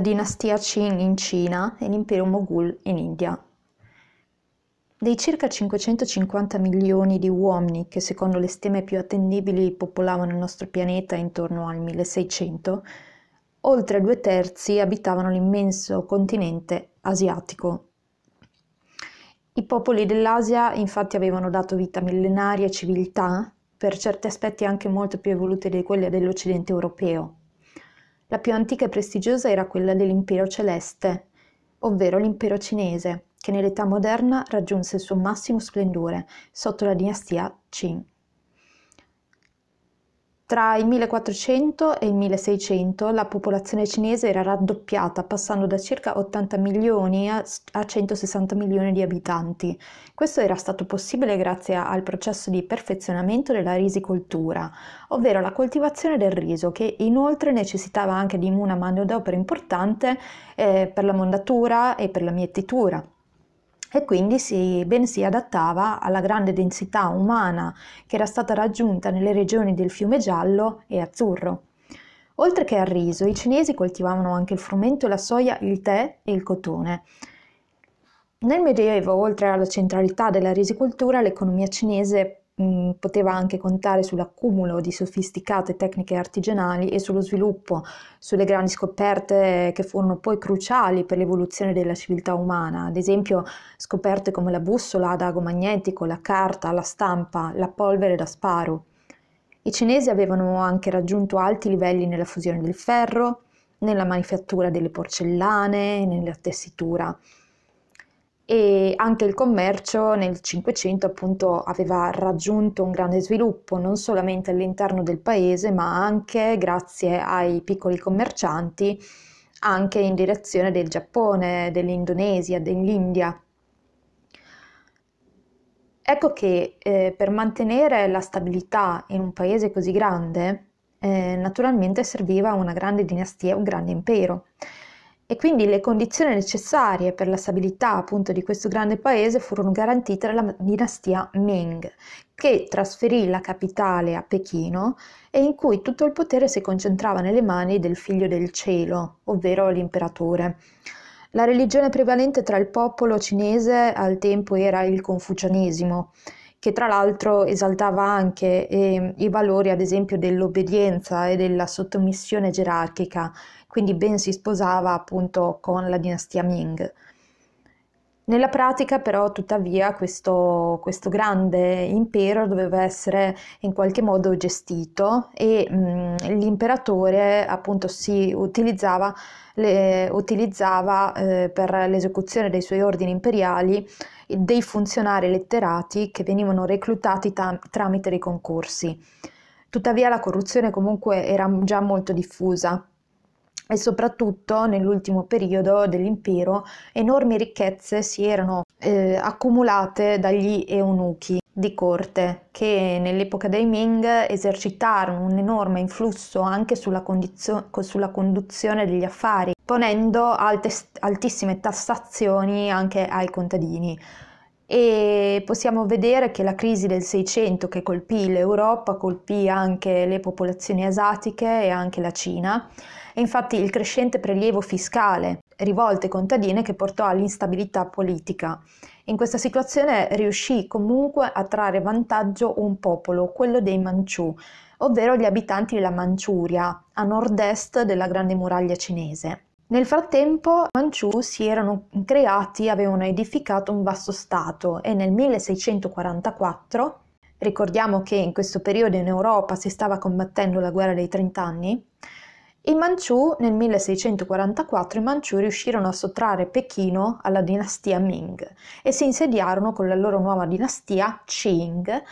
dinastia Qing in Cina e l'impero Moghul in India. Dei circa 550 milioni di uomini che secondo le stime più attendibili popolavano il nostro pianeta intorno al 1600, oltre due terzi abitavano l'immenso continente asiatico. I popoli dell'Asia infatti avevano dato vita a millenarie civiltà, per certi aspetti anche molto più evolute di quelle dell'Occidente europeo. La più antica e prestigiosa era quella dell'impero celeste, ovvero l'impero cinese, che nell'età moderna raggiunse il suo massimo splendore sotto la dinastia Qing. Tra il 1400 e il 1600 la popolazione cinese era raddoppiata, passando da circa 80 milioni a 160 milioni di abitanti. Questo era stato possibile grazie al processo di perfezionamento della risicoltura, ovvero la coltivazione del riso, che inoltre necessitava anche di una manodopera importante eh, per la mondatura e per la mietitura e quindi si, ben si adattava alla grande densità umana che era stata raggiunta nelle regioni del fiume giallo e azzurro. Oltre che al riso, i cinesi coltivavano anche il frumento, la soia, il tè e il cotone. Nel Medioevo, oltre alla centralità della risicoltura, l'economia cinese mh, poteva anche contare sull'accumulo di sofisticate tecniche artigianali e sullo sviluppo, sulle grandi scoperte che furono poi cruciali per l'evoluzione della civiltà umana, ad esempio scoperte come la bussola ad ago magnetico, la carta, la stampa, la polvere da sparo. I cinesi avevano anche raggiunto alti livelli nella fusione del ferro, nella manifattura delle porcellane, nella tessitura e anche il commercio nel Cinquecento appunto aveva raggiunto un grande sviluppo non solamente all'interno del paese ma anche grazie ai piccoli commercianti anche in direzione del Giappone, dell'Indonesia, dell'India. Ecco che eh, per mantenere la stabilità in un paese così grande eh, naturalmente serviva una grande dinastia, un grande impero e quindi le condizioni necessarie per la stabilità appunto di questo grande paese furono garantite dalla dinastia Ming, che trasferì la capitale a Pechino e in cui tutto il potere si concentrava nelle mani del figlio del cielo, ovvero l'imperatore. La religione prevalente tra il popolo cinese al tempo era il confucianesimo, che tra l'altro esaltava anche eh, i valori ad esempio dell'obbedienza e della sottomissione gerarchica, quindi ben si sposava appunto con la dinastia Ming. Nella pratica però tuttavia questo, questo, grande impero doveva essere in qualche modo gestito e mh, l'imperatore appunto si utilizzava, le, utilizzava eh, per l'esecuzione dei suoi ordini imperiali dei funzionari letterati che venivano reclutati tam- tramite dei concorsi. Tuttavia la corruzione comunque era già molto diffusa e soprattutto nell'ultimo periodo dell'impero enormi ricchezze si erano eh, accumulate dagli eunuchi di corte che nell'epoca dei Ming esercitarono un enorme influsso anche sulla, condizio- sulla conduzione degli affari, ponendo alte, altissime tassazioni anche ai contadini. E possiamo vedere che la crisi del 600 che colpì l'Europa colpì anche le popolazioni asiatiche e anche la Cina infatti il crescente prelievo fiscale, rivolte contadine che portò all'instabilità politica. In questa situazione riuscì comunque a trarre vantaggio un popolo, quello dei Manciù, ovvero gli abitanti della Manciuria, a nord-est della grande muraglia cinese. Nel frattempo, i Manciù si erano creati, avevano edificato un vasto stato e nel 1644, ricordiamo che in questo periodo in Europa si stava combattendo la guerra dei trent'anni, i Manciù nel 1644 i Manciù riuscirono a sottrarre Pechino alla dinastia Ming e si insediarono con la loro nuova dinastia Qing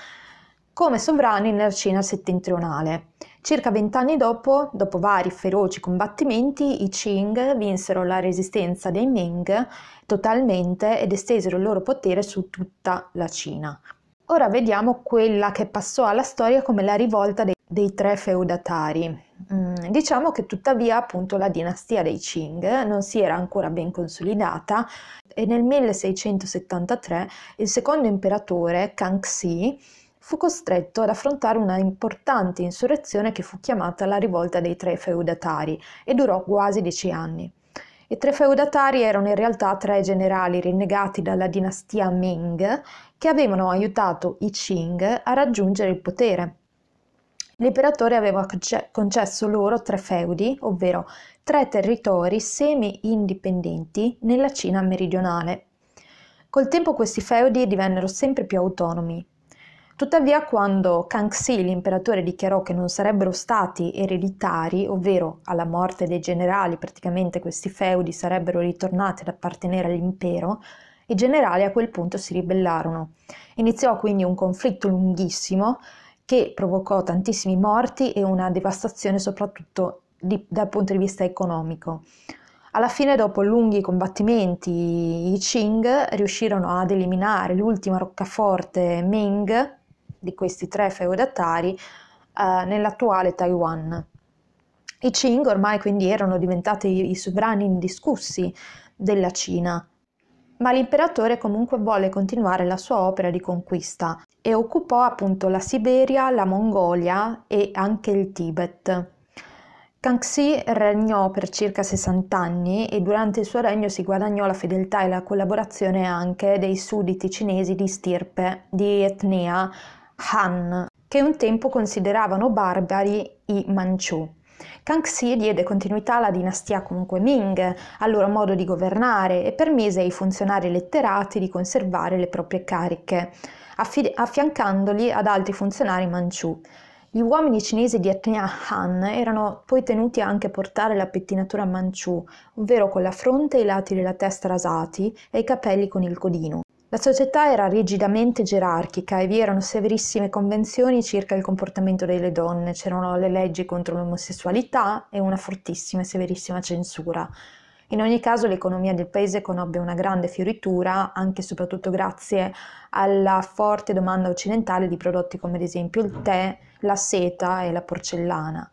come sovrani nella Cina settentrionale. Circa vent'anni dopo, dopo vari feroci combattimenti, i Qing vinsero la resistenza dei Ming totalmente ed estesero il loro potere su tutta la Cina. Ora vediamo quella che passò alla storia come la rivolta dei, dei tre feudatari. Mm, diciamo che tuttavia appunto la dinastia dei Qing non si era ancora ben consolidata e nel 1673 il secondo imperatore Kangxi fu costretto ad affrontare una importante insurrezione che fu chiamata la rivolta dei tre feudatari e durò quasi dieci anni. I tre feudatari erano in realtà tre generali rinnegati dalla dinastia Ming che avevano aiutato i Qing a raggiungere il potere. L'imperatore aveva concesso loro tre feudi, ovvero tre territori semi-indipendenti nella Cina meridionale. Col tempo questi feudi divennero sempre più autonomi, Tuttavia, quando Kangxi, l'imperatore, dichiarò che non sarebbero stati ereditari, ovvero alla morte dei generali praticamente questi feudi sarebbero ritornati ad appartenere all'impero, i generali a quel punto si ribellarono. Iniziò quindi un conflitto lunghissimo che provocò tantissimi morti e una devastazione soprattutto di, dal punto di vista economico. Alla fine, dopo lunghi combattimenti, i Qing riuscirono ad eliminare l'ultima roccaforte Ming di questi tre feudatari eh, nell'attuale Taiwan. I Qing ormai quindi erano diventati i sovrani indiscussi della Cina, ma l'imperatore comunque volle continuare la sua opera di conquista e occupò appunto la Siberia, la Mongolia e anche il Tibet. Kangxi regnò per circa 60 anni e durante il suo regno si guadagnò la fedeltà e la collaborazione anche dei sudditi cinesi di stirpe, di etnia Han, che un tempo consideravano barbari i Manciù. Kangxi diede continuità alla dinastia comunque Ming, al loro modo di governare e permise ai funzionari letterati di conservare le proprie cariche, affi- affiancandoli ad altri funzionari Manciù. Gli uomini cinesi di etnia Han erano poi tenuti anche a portare la pettinatura Manciù, ovvero con la fronte e i lati della testa rasati e i capelli con il codino. La società era rigidamente gerarchica e vi erano severissime convenzioni circa il comportamento delle donne, c'erano le leggi contro l'omosessualità e una fortissima e severissima censura. In ogni caso l'economia del paese conobbe una grande fioritura, anche e soprattutto grazie alla forte domanda occidentale di prodotti come ad esempio il tè, la seta e la porcellana.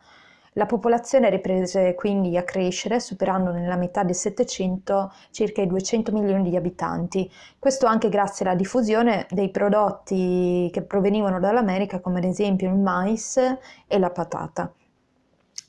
La popolazione riprese quindi a crescere, superando nella metà del Settecento circa i 200 milioni di abitanti. Questo anche grazie alla diffusione dei prodotti che provenivano dall'America, come ad esempio il mais e la patata.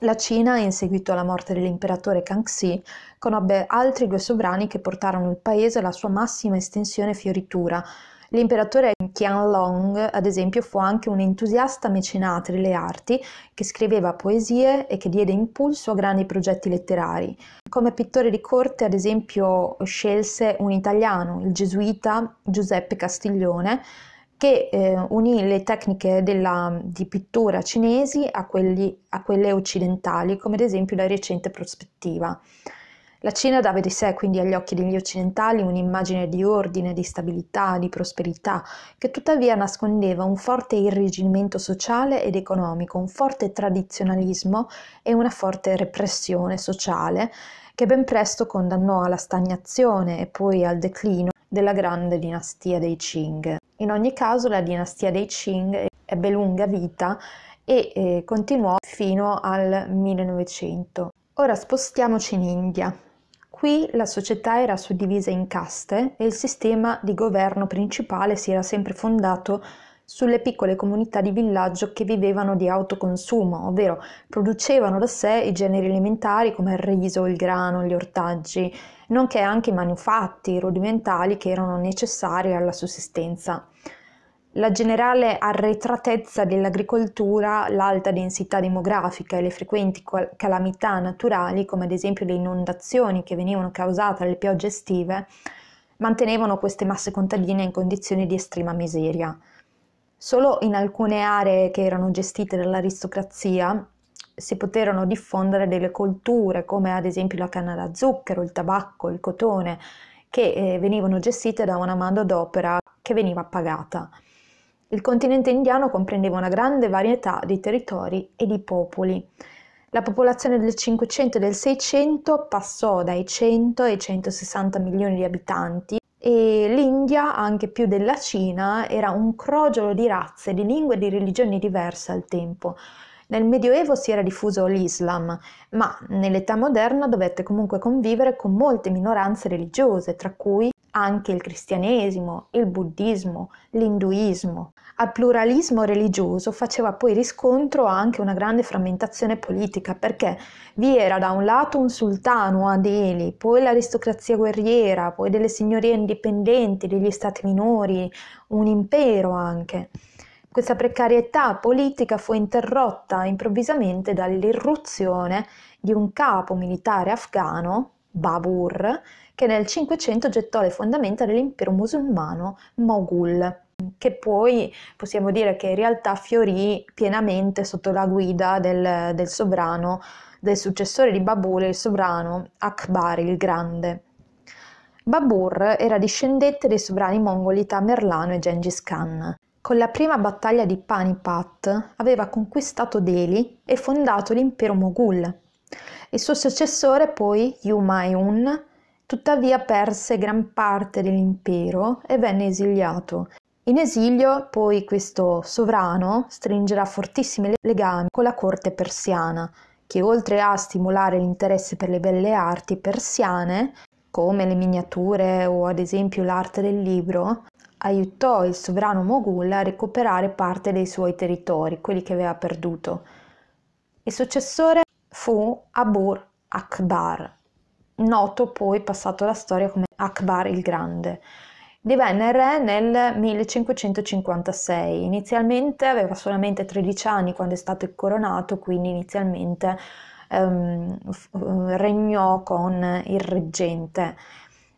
La Cina, in seguito alla morte dell'imperatore Kangxi, conobbe altri due sovrani che portarono il paese alla sua massima estensione e fioritura, L'imperatore Qianlong, ad esempio, fu anche un entusiasta mecenate delle arti che scriveva poesie e che diede impulso a grandi progetti letterari. Come pittore di corte, ad esempio, scelse un italiano, il gesuita Giuseppe Castiglione, che eh, unì le tecniche della, di pittura cinesi a, quelli, a quelle occidentali, come ad esempio la recente prospettiva. La Cina dava di sé quindi agli occhi degli occidentali un'immagine di ordine, di stabilità, di prosperità, che tuttavia nascondeva un forte irrigidimento sociale ed economico, un forte tradizionalismo e una forte repressione sociale che ben presto condannò alla stagnazione e poi al declino della grande dinastia dei Qing. In ogni caso la dinastia dei Qing ebbe lunga vita e eh, continuò fino al 1900. Ora spostiamoci in India. Qui la società era suddivisa in caste e il sistema di governo principale si era sempre fondato sulle piccole comunità di villaggio che vivevano di autoconsumo, ovvero producevano da sé i generi alimentari come il riso, il grano, gli ortaggi, nonché anche i manufatti rudimentali che erano necessari alla sussistenza. La generale arretratezza dell'agricoltura, l'alta densità demografica e le frequenti calamità naturali, come ad esempio le inondazioni che venivano causate dalle piogge estive, mantenevano queste masse contadine in condizioni di estrema miseria. Solo in alcune aree che erano gestite dall'aristocrazia si poterono diffondere delle colture come ad esempio la canna da zucchero, il tabacco, il cotone, che eh, venivano gestite da una manodopera che veniva pagata. Il continente indiano comprendeva una grande varietà di territori e di popoli. La popolazione del 500 e del 600 passò dai 100 ai 160 milioni di abitanti e l'India, anche più della Cina, era un crogiolo di razze, di lingue e di religioni diverse al tempo. Nel Medioevo si era diffuso l'Islam, ma nell'età moderna dovette comunque convivere con molte minoranze religiose, tra cui anche il cristianesimo, il buddismo, l'induismo. Al pluralismo religioso faceva poi riscontro anche una grande frammentazione politica perché vi era da un lato un sultano a Delhi, poi l'aristocrazia guerriera, poi delle signorie indipendenti, degli stati minori, un impero anche. Questa precarietà politica fu interrotta improvvisamente dall'irruzione di un capo militare afgano, Babur, che nel Cinquecento gettò le fondamenta dell'impero musulmano Moghul, che poi possiamo dire che in realtà fiorì pienamente sotto la guida del, del sovrano, del successore di Babur, il sovrano Akbar il Grande. Babur era discendente dei sovrani mongoli Tamerlano e Gengis Khan. Con la prima battaglia di Panipat aveva conquistato Delhi e fondato l'impero Moghul. Il suo successore poi, Humayun, Tuttavia perse gran parte dell'impero e venne esiliato. In esilio poi questo sovrano stringerà fortissimi legami con la corte persiana, che oltre a stimolare l'interesse per le belle arti persiane, come le miniature o ad esempio l'arte del libro, aiutò il sovrano Moghul a recuperare parte dei suoi territori, quelli che aveva perduto. Il successore fu Abur Akbar, noto poi passato alla storia come Akbar il Grande. Divenne re nel 1556. Inizialmente aveva solamente 13 anni quando è stato coronato, quindi inizialmente um, regnò con il reggente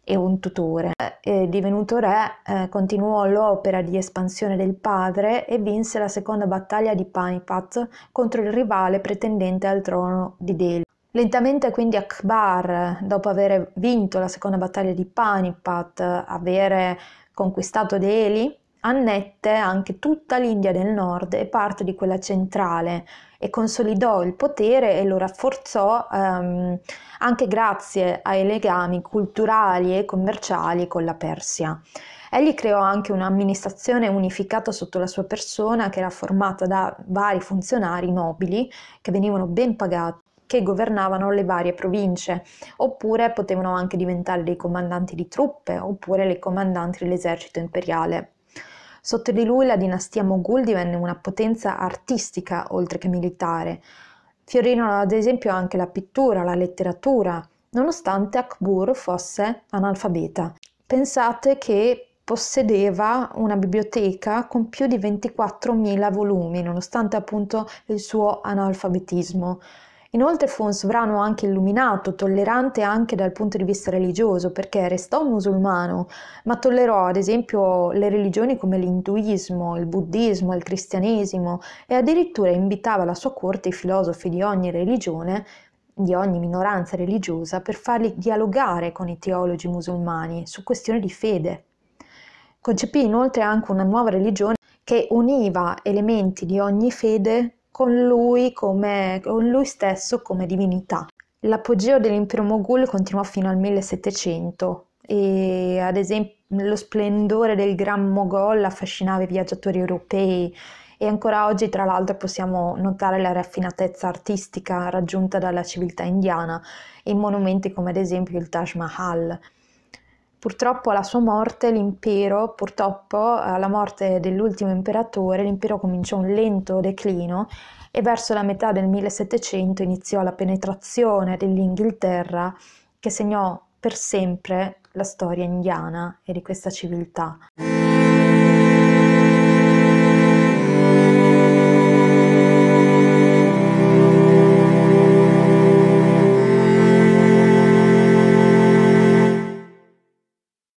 e un tutore. E divenuto re, eh, continuò l'opera di espansione del padre e vinse la seconda battaglia di Panipat contro il rivale pretendente al trono di Delhi. Lentamente quindi Akbar, dopo aver vinto la seconda battaglia di Panipat, avere conquistato Delhi, annette anche tutta l'India del nord e parte di quella centrale e consolidò il potere e lo rafforzò ehm, anche grazie ai legami culturali e commerciali con la Persia. Egli creò anche un'amministrazione unificata sotto la sua persona che era formata da vari funzionari nobili che venivano ben pagati che governavano le varie province, oppure potevano anche diventare dei comandanti di truppe, oppure le comandanti dell'esercito imperiale. Sotto di lui la dinastia Moghul divenne una potenza artistica oltre che militare. Fiorirono ad esempio anche la pittura, la letteratura, nonostante Akbur fosse analfabeta. Pensate che possedeva una biblioteca con più di 24.000 volumi, nonostante appunto il suo analfabetismo. Inoltre fu un sovrano anche illuminato, tollerante anche dal punto di vista religioso, perché restò musulmano, ma tollerò ad esempio le religioni come l'induismo, il buddismo, il cristianesimo e addirittura invitava alla sua corte i filosofi di ogni religione di ogni minoranza religiosa per farli dialogare con i teologi musulmani su questioni di fede. Concepì inoltre anche una nuova religione che univa elementi di ogni fede con lui, come, con lui stesso come divinità. L'apogeo dell'impero Moghul continuò fino al 1700 e ad esempio lo splendore del Gran Moghol affascinava i viaggiatori europei e ancora oggi tra l'altro possiamo notare la raffinatezza artistica raggiunta dalla civiltà indiana in monumenti come ad esempio il Taj Mahal. Purtroppo alla sua morte l'impero, purtroppo alla morte dell'ultimo imperatore, l'impero cominciò un lento declino e verso la metà del 1700 iniziò la penetrazione dell'Inghilterra che segnò per sempre la storia indiana e di questa civiltà.